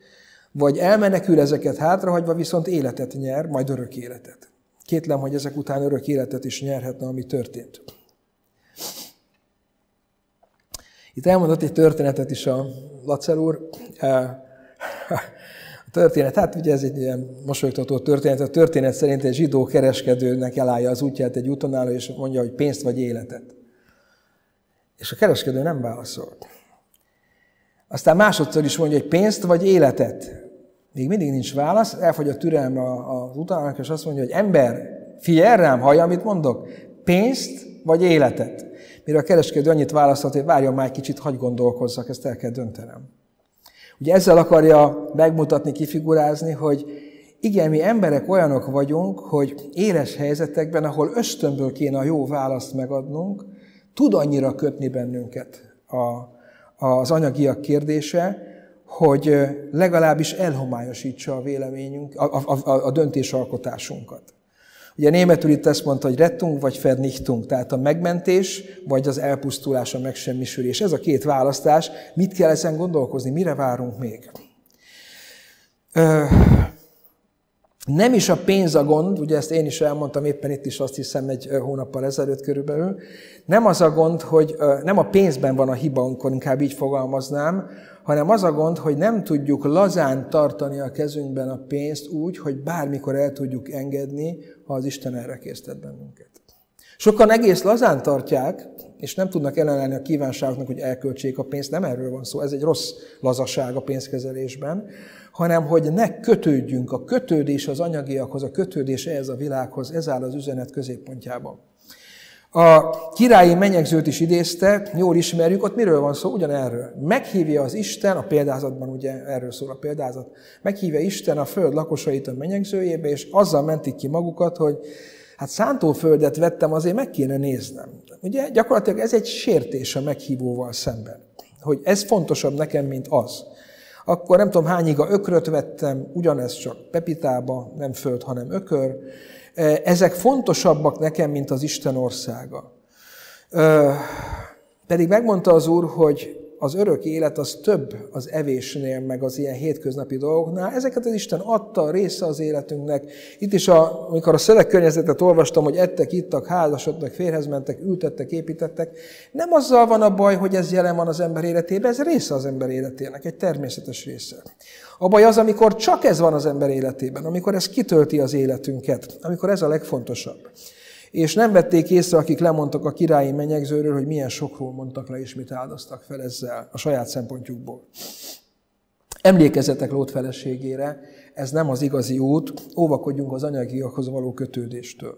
Vagy elmenekül ezeket hátrahagyva, viszont életet nyer, majd örök életet. Kétlem, hogy ezek után örök életet is nyerhetne, ami történt. Itt elmondott egy történetet is a Lacer úr. A történet, hát ugye ez egy ilyen mosolyogtató történet. A történet szerint egy zsidó kereskedőnek elállja az útját egy útonáló, és mondja, hogy pénzt vagy életet. És a kereskedő nem válaszol. Aztán másodszor is mondja, hogy pénzt vagy életet. Még mindig nincs válasz, elfogy a türelme az utának, és azt mondja, hogy ember, figyelj rám, hallja, amit mondok, pénzt vagy életet. Mire a kereskedő annyit választott, hogy várjon már egy kicsit, hagy gondolkozzak, ezt el kell döntenem. Ugye ezzel akarja megmutatni, kifigurázni, hogy igen, mi emberek olyanok vagyunk, hogy éles helyzetekben, ahol ösztönből kéne a jó választ megadnunk, tud annyira kötni bennünket a, az anyagiak kérdése, hogy legalábbis elhomályosítsa a véleményünk, a, a, a, a döntésalkotásunkat. Ugye németül itt ezt mondta, hogy rettung vagy vernichtung, tehát a megmentés vagy az elpusztulás, a megsemmisülés. Ez a két választás. Mit kell ezen gondolkozni? Mire várunk még? Ö, nem is a pénz a gond, ugye ezt én is elmondtam éppen itt is azt hiszem egy hónappal ezelőtt körülbelül, nem az a gond, hogy nem a pénzben van a hiba, amikor inkább így fogalmaznám, hanem az a gond, hogy nem tudjuk lazán tartani a kezünkben a pénzt úgy, hogy bármikor el tudjuk engedni, ha az Isten erre késztet bennünket. Sokan egész lazán tartják, és nem tudnak ellenállni a kívánságoknak, hogy elköltsék a pénzt. Nem erről van szó, ez egy rossz lazaság a pénzkezelésben, hanem hogy ne kötődjünk. A kötődés az anyagiakhoz, a kötődés ehhez a világhoz, ez áll az üzenet középpontjában. A királyi menyegzőt is idézte, jól ismerjük, ott miről van szó? Ugyanerről. Meghívja az Isten, a példázatban ugye erről szól a példázat, meghívja Isten a föld lakosait a menyegzőjébe, és azzal mentik ki magukat, hogy hát szántóföldet vettem, azért meg kéne néznem. Ugye gyakorlatilag ez egy sértés a meghívóval szemben, hogy ez fontosabb nekem, mint az. Akkor nem tudom hány iga ökröt vettem, ugyanez csak pepitába, nem föld, hanem ökör, ezek fontosabbak nekem, mint az Isten országa. Pedig megmondta az Úr, hogy az örök élet az több az evésnél, meg az ilyen hétköznapi dolgoknál. Ezeket az Isten adta része az életünknek. Itt is, a, amikor a szövegkörnyezetet olvastam, hogy ettek, ittak, házasodtak, férhez mentek, ültettek, építettek, nem azzal van a baj, hogy ez jelen van az ember életében, ez része az ember életének, egy természetes része. A baj az, amikor csak ez van az ember életében, amikor ez kitölti az életünket, amikor ez a legfontosabb. És nem vették észre, akik lemondtak a királyi menyegzőről, hogy milyen sokról mondtak le, és mit áldoztak fel ezzel a saját szempontjukból. Emlékezzetek Lót feleségére, ez nem az igazi út, óvakodjunk az anyagiakhoz való kötődéstől.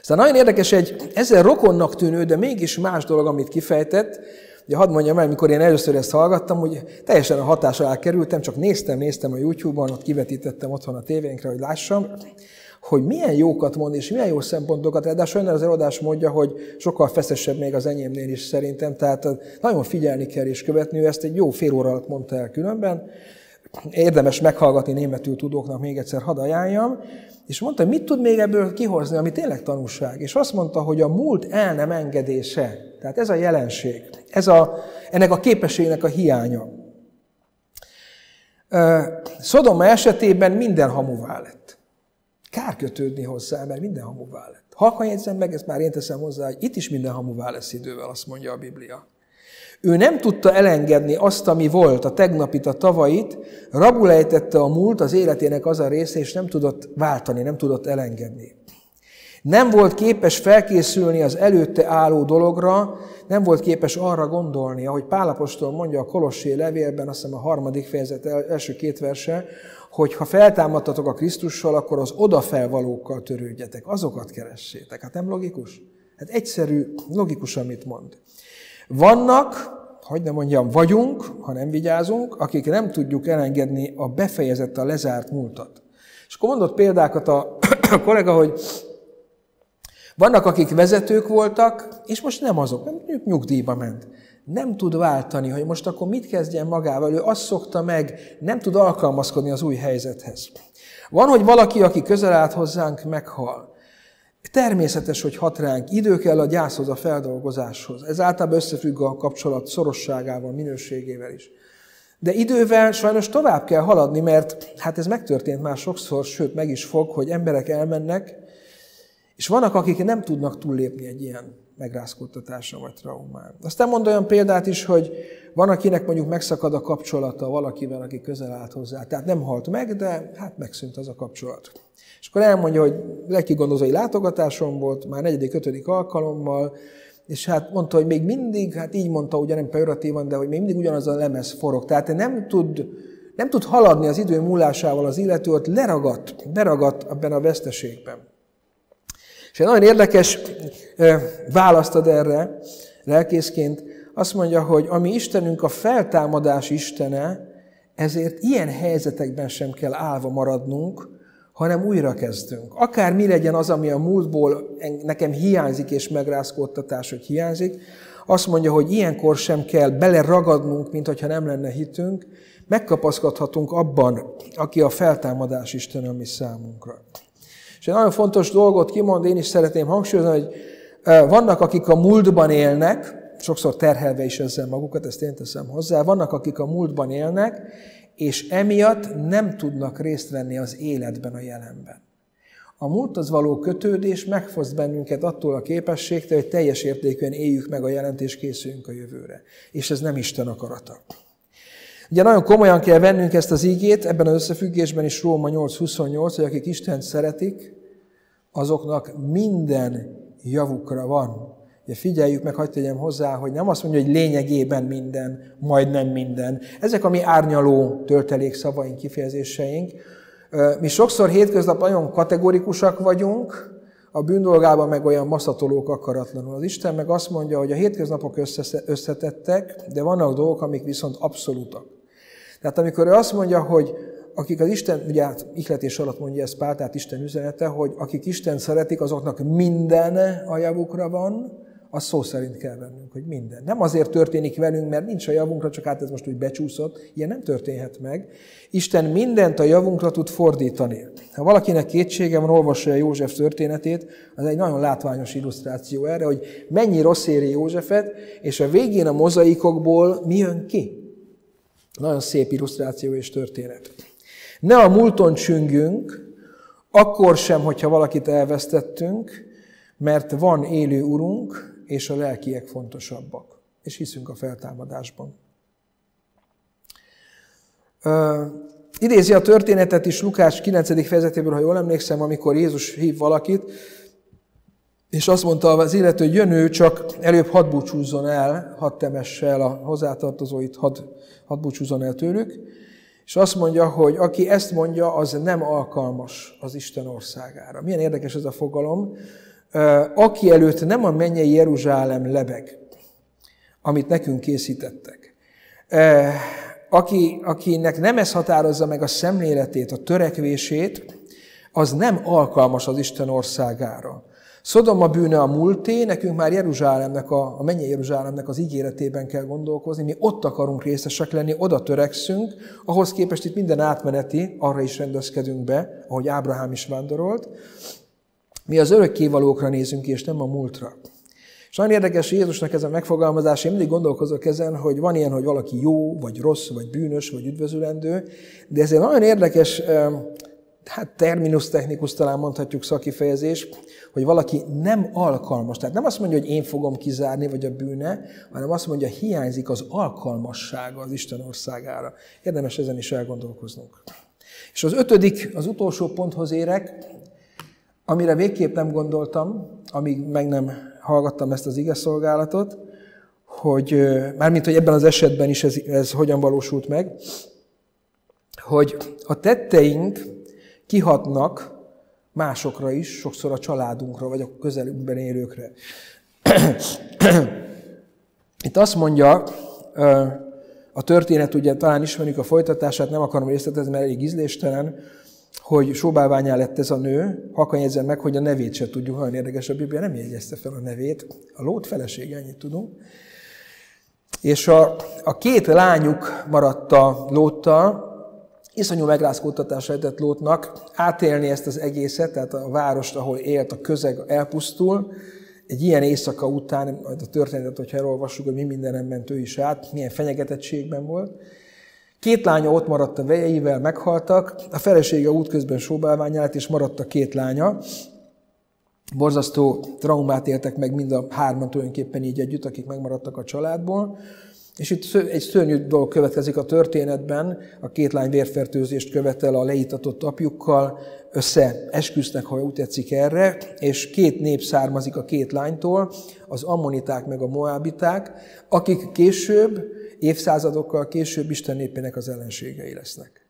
Aztán nagyon érdekes egy ezzel rokonnak tűnő, de mégis más dolog, amit kifejtett. Ugye hadd mondjam el, mikor én először ezt hallgattam, hogy teljesen a hatás alá kerültem, csak néztem, néztem a YouTube-on, ott kivetítettem otthon a tévénkre, hogy lássam hogy milyen jókat mond, és milyen jó szempontokat, de sajnálom az előadás mondja, hogy sokkal feszesebb még az enyémnél is szerintem, tehát nagyon figyelni kell és követni, ő ezt egy jó fél óra alatt mondta el különben, érdemes meghallgatni németül tudóknak, még egyszer hadd ajánljam, és mondta, mit tud még ebből kihozni, ami tényleg tanulság. És azt mondta, hogy a múlt el nem engedése, tehát ez a jelenség, ez a, ennek a képességnek a hiánya. Szodoma esetében minden hamuvá lett. Kár kötődni hozzá, mert minden hamuvá lett. Halkan jegyzem meg, ezt már én teszem hozzá, hogy itt is minden hamuvá lesz idővel, azt mondja a Biblia. Ő nem tudta elengedni azt, ami volt, a tegnapit, a tavait, rabulejtette a múlt, az életének az a része, és nem tudott váltani, nem tudott elengedni. Nem volt képes felkészülni az előtte álló dologra, nem volt képes arra gondolni, ahogy Pálapostól mondja a Kolossé levélben, azt hiszem a harmadik fejezet első két verse, hogy ha feltámadtatok a Krisztussal, akkor az odafelvalókkal törődjetek, azokat keressétek. Hát nem logikus? Hát egyszerű, logikus, amit mond. Vannak, hogy nem mondjam, vagyunk, ha nem vigyázunk, akik nem tudjuk elengedni a befejezett, a lezárt múltat. És akkor mondott példákat a, a kollega, hogy vannak, akik vezetők voltak, és most nem azok, nem nyugdíjba ment nem tud váltani, hogy most akkor mit kezdjen magával. Ő azt szokta meg, nem tud alkalmazkodni az új helyzethez. Van, hogy valaki, aki közel állt hozzánk, meghal. Természetes, hogy hat ránk. Idő kell a gyászhoz, a feldolgozáshoz. Ez általában összefügg a kapcsolat szorosságával, minőségével is. De idővel sajnos tovább kell haladni, mert hát ez megtörtént már sokszor, sőt meg is fog, hogy emberek elmennek, és vannak, akik nem tudnak túllépni egy ilyen megrázkódtatása vagy traumán. Aztán mond olyan példát is, hogy van, akinek mondjuk megszakad a kapcsolata valakivel, aki közel állt hozzá. Tehát nem halt meg, de hát megszűnt az a kapcsolat. És akkor elmondja, hogy lelkigondozói látogatásom volt, már negyedik, ötödik alkalommal, és hát mondta, hogy még mindig, hát így mondta, ugye nem pejoratívan, de hogy még mindig ugyanaz a lemez forog. Tehát nem tud, nem tud haladni az idő múlásával az illető, ott leragadt, beragadt ebben a veszteségben. És egy nagyon érdekes választ ad erre lelkészként. Azt mondja, hogy ami Istenünk a feltámadás Istene, ezért ilyen helyzetekben sem kell állva maradnunk, hanem újra kezdünk. Akár mi legyen az, ami a múltból nekem hiányzik, és megrázkódtatás, hogy hiányzik, azt mondja, hogy ilyenkor sem kell beleragadnunk, mint hogyha nem lenne hitünk, megkapaszkodhatunk abban, aki a feltámadás Isten a mi számunkra. És egy nagyon fontos dolgot kimond, én is szeretném hangsúlyozni, hogy vannak, akik a múltban élnek, sokszor terhelve is ezzel magukat, ezt én teszem hozzá, vannak, akik a múltban élnek, és emiatt nem tudnak részt venni az életben, a jelenben. A múlthoz való kötődés megfoszt bennünket attól a képességtől, hogy teljes értékűen éljük meg a jelent és készüljünk a jövőre. És ez nem Isten akarata. Ugye nagyon komolyan kell vennünk ezt az ígét, ebben az összefüggésben is Róma 8.28, hogy akik Istent szeretik, azoknak minden javukra van. Ugye figyeljük meg, hagyd tegyem hozzá, hogy nem azt mondja, hogy lényegében minden, majdnem minden. Ezek a mi árnyaló töltelék szavaink, kifejezéseink. Mi sokszor hétköznap nagyon kategorikusak vagyunk, a bűndolgában meg olyan maszatolók akaratlanul. Az Isten meg azt mondja, hogy a hétköznapok összetettek, de vannak dolgok, amik viszont abszolútak. Tehát amikor ő azt mondja, hogy akik az Isten, ugye hát ihletés alatt mondja ezt Pál, tehát Isten üzenete, hogy akik Isten szeretik, azoknak minden a javukra van, az szó szerint kell vennünk, hogy minden. Nem azért történik velünk, mert nincs a javunkra, csak hát ez most úgy becsúszott. Ilyen nem történhet meg. Isten mindent a javunkra tud fordítani. Ha valakinek kétsége van, olvassa József történetét, az egy nagyon látványos illusztráció erre, hogy mennyi rossz éri Józsefet, és a végén a mozaikokból mi jön ki. Nagyon szép illusztráció és történet. Ne a múlton csüngünk, akkor sem, hogyha valakit elvesztettünk, mert van élő urunk, és a lelkiek fontosabbak. És hiszünk a feltámadásban. Uh, idézi a történetet is Lukás 9. fejezetéből, ha jól emlékszem, amikor Jézus hív valakit, és azt mondta az illető, hogy jön ő, csak előbb hadd búcsúzzon el, hadd temesse el a hozzátartozóit, hadd, hadd búcsúzzon el tőlük. És azt mondja, hogy aki ezt mondja, az nem alkalmas az Isten országára. Milyen érdekes ez a fogalom aki előtt nem a mennyei Jeruzsálem lebeg, amit nekünk készítettek. Aki, akinek nem ez határozza meg a szemléletét, a törekvését, az nem alkalmas az Isten országára. Szodom a bűne a múlté, nekünk már Jeruzsálemnek, a, a mennyei Jeruzsálemnek az ígéretében kell gondolkozni, mi ott akarunk részesek lenni, oda törekszünk, ahhoz képest itt minden átmeneti, arra is rendezkedünk be, ahogy Ábrahám is vándorolt, mi az örökkévalókra nézünk, és nem a múltra. És nagyon érdekes Jézusnak ez a megfogalmazás, én mindig gondolkozok ezen, hogy van ilyen, hogy valaki jó, vagy rossz, vagy bűnös, vagy üdvözülendő, de ez egy nagyon érdekes, hát terminus technikus talán mondhatjuk szakifejezés, hogy valaki nem alkalmas. Tehát nem azt mondja, hogy én fogom kizárni, vagy a bűne, hanem azt mondja, hiányzik az alkalmassága az Isten országára. Érdemes ezen is elgondolkoznunk. És az ötödik, az utolsó ponthoz érek, Amire végképp nem gondoltam, amíg meg nem hallgattam ezt az ige szolgálatot, hogy mármint, hogy ebben az esetben is ez, ez hogyan valósult meg, hogy a tetteink kihatnak másokra is, sokszor a családunkra, vagy a közelünkben élőkre. Itt azt mondja, a történet, ugye talán ismerjük a folytatását, nem akarom részletezni, mert elég ízléstelen, hogy sóbálványá lett ez a nő, halkan meg, hogy a nevét se tudjuk, olyan érdekes a Biblia, nem jegyezte fel a nevét. A Lót felesége, ennyit tudunk. És a, a két lányuk maradt a Lóttal, iszonyú megrázkódtatás lehetett Lótnak átélni ezt az egészet, tehát a várost, ahol élt, a közeg elpusztul, egy ilyen éjszaka után, majd a történetet, hogyha elolvassuk, hogy mi mindenem ment ő is át, milyen fenyegetettségben volt, Két lánya ott maradt a vejeivel, meghaltak, a felesége útközben sóbálványát, és maradt a két lánya. Borzasztó traumát éltek meg mind a hárman tulajdonképpen így együtt, akik megmaradtak a családból. És itt egy szörnyű dolog következik a történetben, a két lány vérfertőzést követel a leítatott apjukkal, összeesküsznek, ha úgy tetszik erre, és két nép származik a két lánytól, az ammoniták meg a moábiták, akik később évszázadokkal később Isten népének az ellenségei lesznek.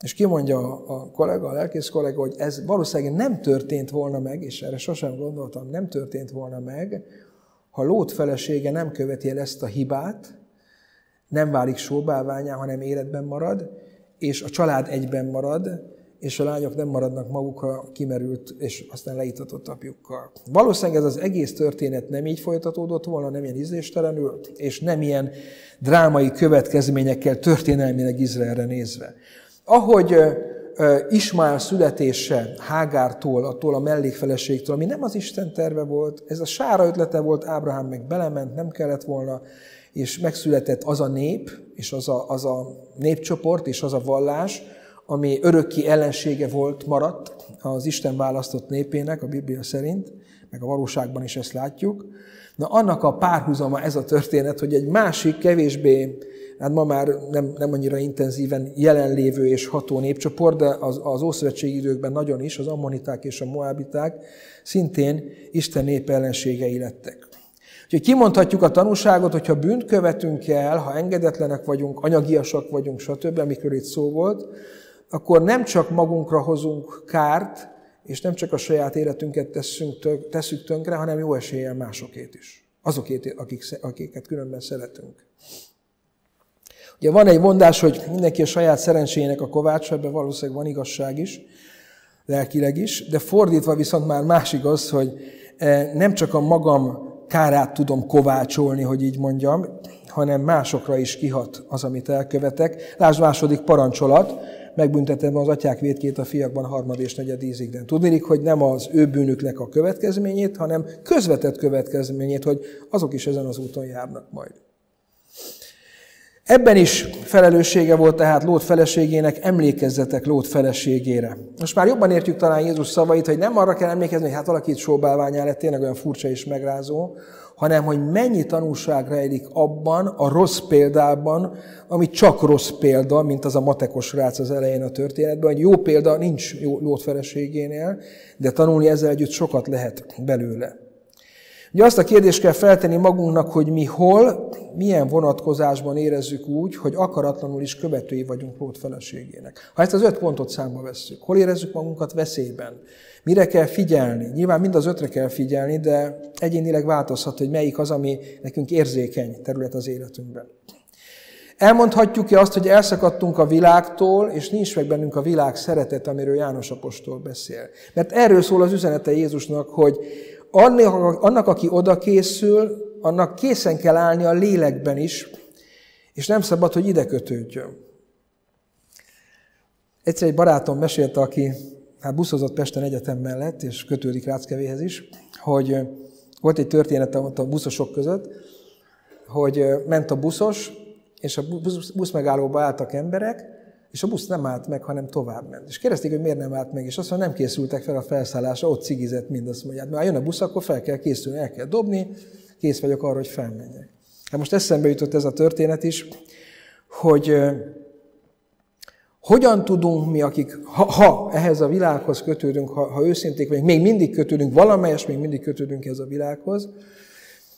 És kimondja a kollega, a lelkész kollega, hogy ez valószínűleg nem történt volna meg, és erre sosem gondoltam, nem történt volna meg, ha Lót felesége nem követi el ezt a hibát, nem válik sóbálványá, hanem életben marad, és a család egyben marad, és a lányok nem maradnak magukra kimerült és aztán leítatott apjukkal. Valószínűleg ez az egész történet nem így folytatódott volna, nem ilyen ízléstelenül, és nem ilyen drámai következményekkel történelmileg Izraelre nézve. Ahogy Ismál születése Hágártól, attól a mellékfeleségtől, ami nem az Isten terve volt, ez a sára ötlete volt, Ábrahám meg belement, nem kellett volna, és megszületett az a nép, és az a, az a népcsoport, és az a vallás, ami örökki ellensége volt, maradt az Isten választott népének, a Biblia szerint, meg a valóságban is ezt látjuk. Na annak a párhuzama ez a történet, hogy egy másik, kevésbé, hát ma már nem, nem annyira intenzíven jelenlévő és ható népcsoport, de az, az ószövetségi időkben nagyon is, az ammoniták és a moábiták szintén Isten nép ellenségei lettek. Úgyhogy kimondhatjuk a tanúságot, hogyha bűnt követünk el, ha engedetlenek vagyunk, anyagiasak vagyunk, stb., amikről itt szó volt, akkor nem csak magunkra hozunk kárt, és nem csak a saját életünket teszünk, teszünk tönkre, hanem jó eséllyel másokét is. Azokét, akik, akiket különben szeretünk. Ugye van egy mondás, hogy mindenki a saját szerencséjének a kovácsa, ebben valószínűleg van igazság is, lelkileg is, de fordítva viszont már más igaz, hogy eh, nem csak a magam kárát tudom kovácsolni, hogy így mondjam, hanem másokra is kihat az, amit elkövetek. Lásd második parancsolat, megbüntetem az atyák vétkét a fiakban harmad és negyed ízigden. Tudnék, hogy nem az ő bűnüknek a következményét, hanem közvetett következményét, hogy azok is ezen az úton járnak majd. Ebben is felelőssége volt tehát Lót feleségének, emlékezzetek Lót feleségére. Most már jobban értjük talán Jézus szavait, hogy nem arra kell emlékezni, hogy hát valaki itt sóbálványá lett, tényleg olyan furcsa és megrázó, hanem hogy mennyi tanulság rejlik abban, a rossz példában, ami csak rossz példa, mint az a matekos rác az elején a történetben, hogy jó példa nincs Lót feleségénél, de tanulni ezzel együtt sokat lehet belőle. Ugye azt a kérdést kell feltenni magunknak, hogy mi hol, milyen vonatkozásban érezzük úgy, hogy akaratlanul is követői vagyunk Lót feleségének. Ha ezt az öt pontot számba vesszük, hol érezzük magunkat veszélyben? Mire kell figyelni? Nyilván mind az ötre kell figyelni, de egyénileg változhat, hogy melyik az, ami nekünk érzékeny terület az életünkben. Elmondhatjuk-e azt, hogy elszakadtunk a világtól, és nincs meg bennünk a világ szeretet, amiről János Apostol beszél? Mert erről szól az üzenete Jézusnak, hogy annak, aki oda készül, annak készen kell állni a lélekben is, és nem szabad, hogy ide kötődjön. Egyszer egy barátom mesélte, aki hát buszozott Pesten egyetem mellett, és kötődik Ráckevéhez is, hogy volt egy történet ott a buszosok között, hogy ment a buszos, és a busz, busz megállóba álltak emberek, és a busz nem állt meg, hanem tovább ment. És kérdezték, hogy miért nem állt meg, és azt mondja, nem készültek fel a felszállásra, ott cigizett mind, azt mondják, mert ha jön a busz, akkor fel kell készülni, el kell dobni, kész vagyok arra, hogy felmenjek. Hát most eszembe jutott ez a történet is, hogy hogyan tudunk mi, akik, ha, ha ehhez a világhoz kötődünk, ha, ha őszinték vagyunk, még mindig kötődünk, valamelyes még mindig kötődünk ehhez a világhoz,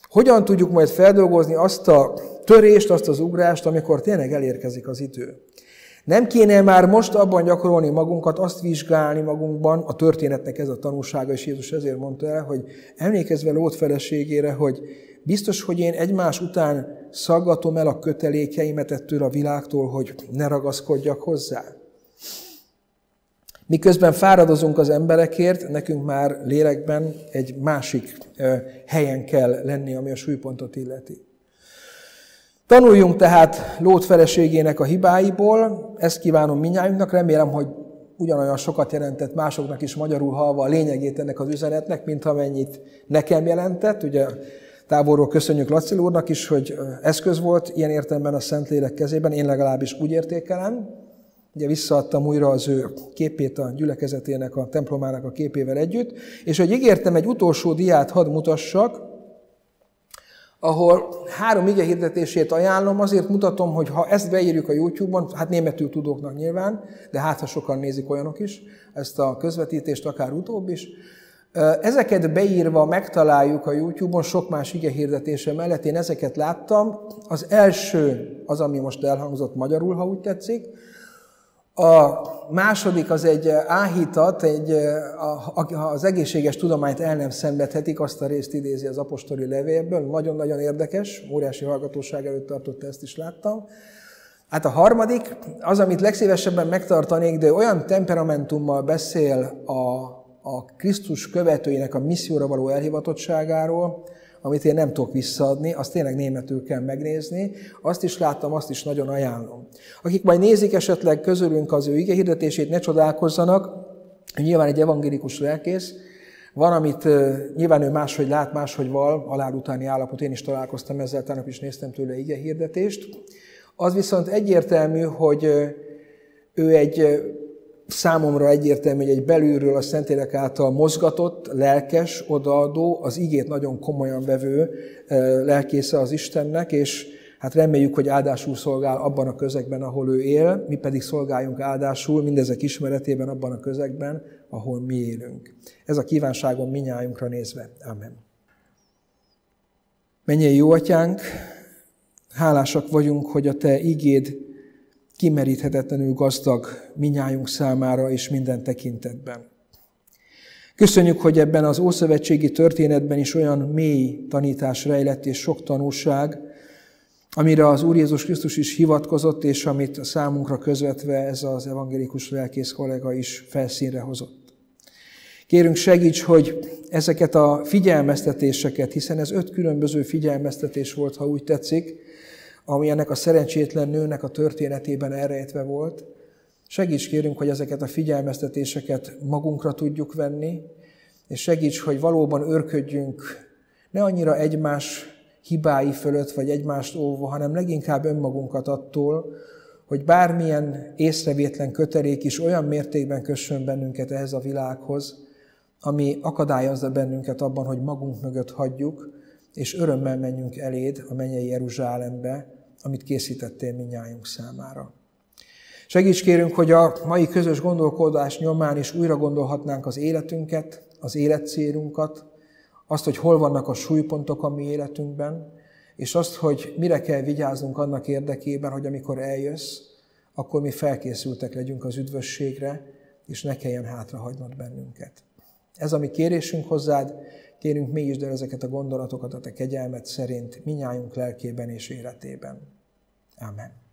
hogyan tudjuk majd feldolgozni azt a törést, azt az ugrást, amikor tényleg elérkezik az idő. Nem kéne már most abban gyakorolni magunkat, azt vizsgálni magunkban, a történetnek ez a tanulsága, és Jézus ezért mondta el, hogy emlékezve Lót feleségére, hogy biztos, hogy én egymás után szaggatom el a kötelékeimet ettől a világtól, hogy ne ragaszkodjak hozzá. Miközben fáradozunk az emberekért, nekünk már lélekben egy másik helyen kell lenni, ami a súlypontot illeti. Tanuljunk tehát Lót feleségének a hibáiból, ezt kívánom minnyájunknak, remélem, hogy ugyanolyan sokat jelentett másoknak is magyarul halva a lényegét ennek az üzenetnek, mint amennyit nekem jelentett. Ugye távolról köszönjük Laci úrnak is, hogy eszköz volt ilyen értelemben a Szentlélek kezében, én legalábbis úgy értékelem. Ugye visszaadtam újra az ő képét a gyülekezetének, a templomának a képével együtt, és hogy ígértem, egy utolsó diát hadd mutassak, ahol három ige hirdetését ajánlom, azért mutatom, hogy ha ezt beírjuk a YouTube-on, hát németül tudóknak nyilván, de hát ha sokan nézik olyanok is, ezt a közvetítést, akár utóbb is, Ezeket beírva megtaláljuk a YouTube-on sok más ige hirdetése mellett, én ezeket láttam. Az első az, ami most elhangzott magyarul, ha úgy tetszik. A második az egy áhítat, egy, az egészséges tudományt el nem szenvedhetik, azt a részt idézi az apostoli levélből, nagyon-nagyon érdekes, óriási hallgatóság előtt tartott, ezt is láttam. Hát a harmadik, az, amit legszívesebben megtartanék, de olyan temperamentummal beszél a a Krisztus követőinek a misszióra való elhivatottságáról, amit én nem tudok visszaadni, azt tényleg németül kell megnézni. Azt is láttam, azt is nagyon ajánlom. Akik majd nézik esetleg közülünk az ő hirdetését, ne csodálkozzanak, nyilván egy evangélikus lelkész, van, amit nyilván ő máshogy lát, máshogy val, alál utáni állapot, én is találkoztam ezzel, tegnap is néztem tőle ige hirdetést. Az viszont egyértelmű, hogy ő egy számomra egyértelmű, hogy egy belülről a Szentlélek által mozgatott, lelkes, odaadó, az igét nagyon komolyan vevő lelkésze az Istennek, és hát reméljük, hogy áldásul szolgál abban a közegben, ahol ő él, mi pedig szolgáljunk áldásul mindezek ismeretében abban a közegben, ahol mi élünk. Ez a kívánságom minnyájunkra nézve. Amen. Menjél jó atyánk, hálásak vagyunk, hogy a te igéd kimeríthetetlenül gazdag minnyájunk számára és minden tekintetben. Köszönjük, hogy ebben az ószövetségi történetben is olyan mély tanítás rejlett és sok tanúság, amire az Úr Jézus Krisztus is hivatkozott, és amit a számunkra közvetve ez az evangélikus lelkész kollega is felszínre hozott. Kérünk segíts, hogy ezeket a figyelmeztetéseket, hiszen ez öt különböző figyelmeztetés volt, ha úgy tetszik, ami ennek a szerencsétlen nőnek a történetében elrejtve volt. Segíts kérünk, hogy ezeket a figyelmeztetéseket magunkra tudjuk venni, és segíts, hogy valóban örködjünk ne annyira egymás hibái fölött, vagy egymást óvva, hanem leginkább önmagunkat attól, hogy bármilyen észrevétlen kötelék is olyan mértékben kössön bennünket ehhez a világhoz, ami akadályozza bennünket abban, hogy magunk mögött hagyjuk, és örömmel menjünk eléd a mennyei Jeruzsálembe, amit készítettél minnyájunk számára. Segíts kérünk, hogy a mai közös gondolkodás nyomán is újra gondolhatnánk az életünket, az életcélunkat, azt, hogy hol vannak a súlypontok a mi életünkben, és azt, hogy mire kell vigyáznunk annak érdekében, hogy amikor eljössz, akkor mi felkészültek legyünk az üdvösségre, és ne kelljen hátrahagynod bennünket. Ez a mi kérésünk hozzád, kérünk mi is el ezeket a gondolatokat a te kegyelmet szerint minnyájunk lelkében és életében. Amen.